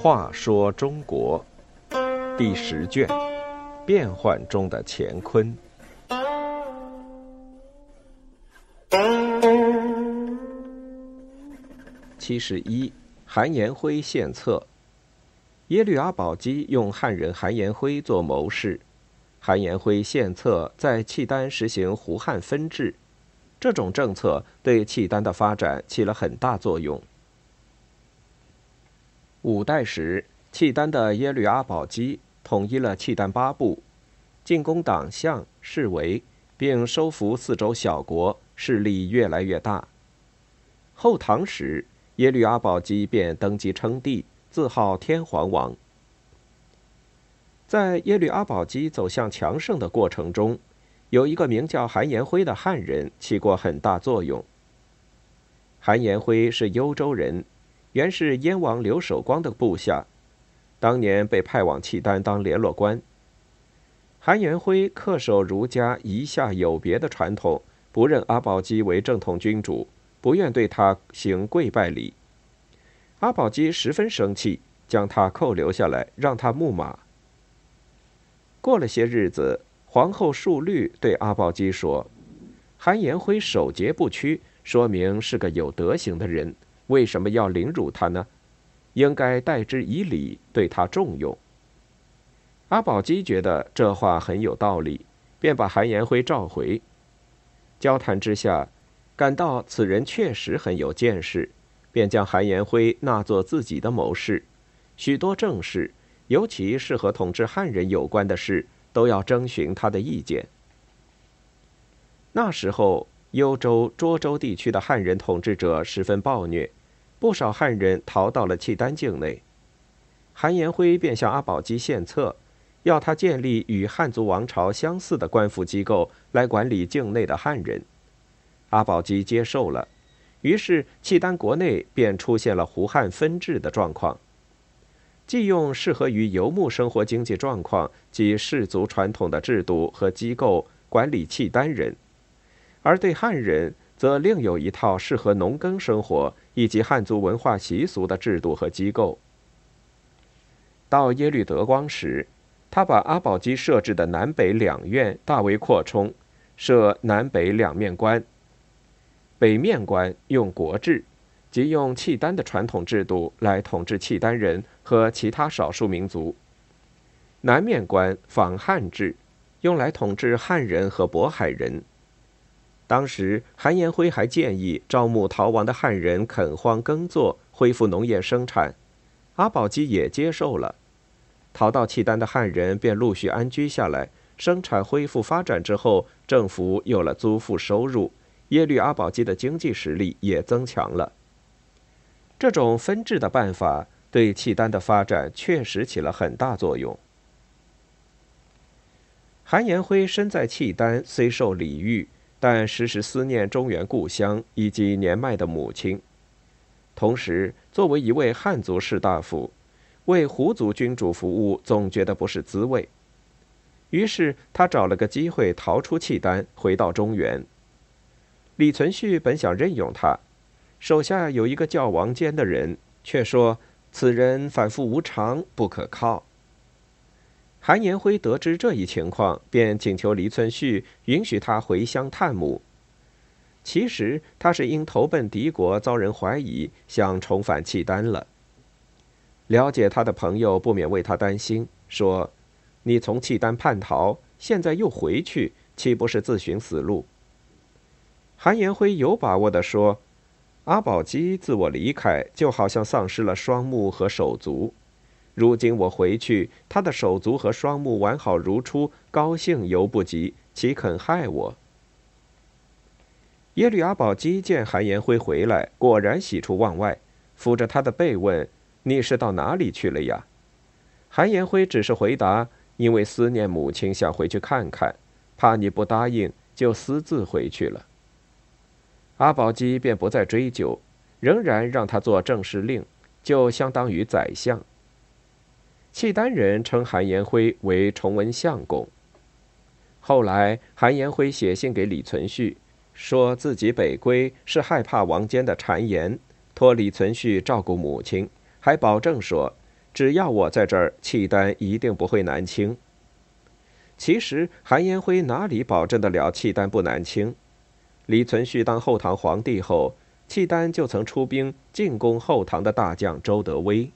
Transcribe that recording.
话说中国第十卷：变幻中的乾坤。七十一，韩延辉献策。耶律阿保机用汉人韩延辉做谋士，韩延辉献策在契丹实行胡汉分治，这种政策对契丹的发展起了很大作用。五代时，契丹的耶律阿保机统一了契丹八部，进攻党项、示为，并收服四周小国，势力越来越大。后唐时，耶律阿保机便登基称帝。自号天皇王。在耶律阿保机走向强盛的过程中，有一个名叫韩延辉的汉人起过很大作用。韩延辉是幽州人，原是燕王刘守光的部下，当年被派往契丹当联络官。韩延辉恪守儒家一下有别的传统，不认阿保机为正统君主，不愿对他行跪拜礼。阿保机十分生气，将他扣留下来，让他牧马。过了些日子，皇后述律对阿保机说：“韩延辉守节不屈，说明是个有德行的人，为什么要凌辱他呢？应该待之以礼，对他重用。”阿保机觉得这话很有道理，便把韩延辉召回。交谈之下，感到此人确实很有见识。便将韩延辉纳作自己的谋士，许多政事，尤其是和统治汉人有关的事，都要征询他的意见。那时候，幽州、涿州地区的汉人统治者十分暴虐，不少汉人逃到了契丹境内。韩延辉便向阿保机献策，要他建立与汉族王朝相似的官府机构来管理境内的汉人。阿保机接受了。于是，契丹国内便出现了胡汉分治的状况，既用适合于游牧生活经济状况及氏族传统的制度和机构管理契丹人，而对汉人则另有一套适合农耕生活以及汉族文化习俗的制度和机构。到耶律德光时，他把阿保机设置的南北两院大为扩充，设南北两面官。北面官用国制，即用契丹的传统制度来统治契丹人和其他少数民族；南面官仿汉制，用来统治汉人和渤海人。当时韩延辉还建议招募逃亡的汉人垦荒耕作，恢复农业生产。阿保机也接受了。逃到契丹的汉人便陆续安居下来，生产恢复发展之后，政府有了租赋收入。耶律阿保机的经济实力也增强了。这种分治的办法对契丹的发展确实起了很大作用。韩延辉身在契丹，虽受礼遇，但时时思念中原故乡以及年迈的母亲。同时，作为一位汉族士大夫，为胡族君主服务，总觉得不是滋味。于是，他找了个机会逃出契丹，回到中原。李存勖本想任用他，手下有一个叫王坚的人，却说此人反复无常，不可靠。韩延辉得知这一情况，便请求李存勖允许他回乡探母。其实他是因投奔敌国遭人怀疑，想重返契丹了。了解他的朋友不免为他担心，说：“你从契丹叛逃，现在又回去，岂不是自寻死路？”韩延辉有把握地说：“阿保机自我离开，就好像丧失了双目和手足。如今我回去，他的手足和双目完好如初，高兴犹不及，岂肯害我？”耶律阿保机见韩延辉回来，果然喜出望外，抚着他的背问：“你是到哪里去了呀？”韩延辉只是回答：“因为思念母亲，想回去看看，怕你不答应，就私自回去了。”阿保机便不再追究，仍然让他做正式令，就相当于宰相。契丹人称韩延辉为崇文相公。后来，韩延辉写信给李存勖，说自己北归是害怕王坚的谗言，托李存勖照顾母亲，还保证说，只要我在这儿，契丹一定不会南侵。其实韩延辉哪里保证得了契丹不南侵？李存勖当后唐皇帝后，契丹就曾出兵进攻后唐的大将周德威。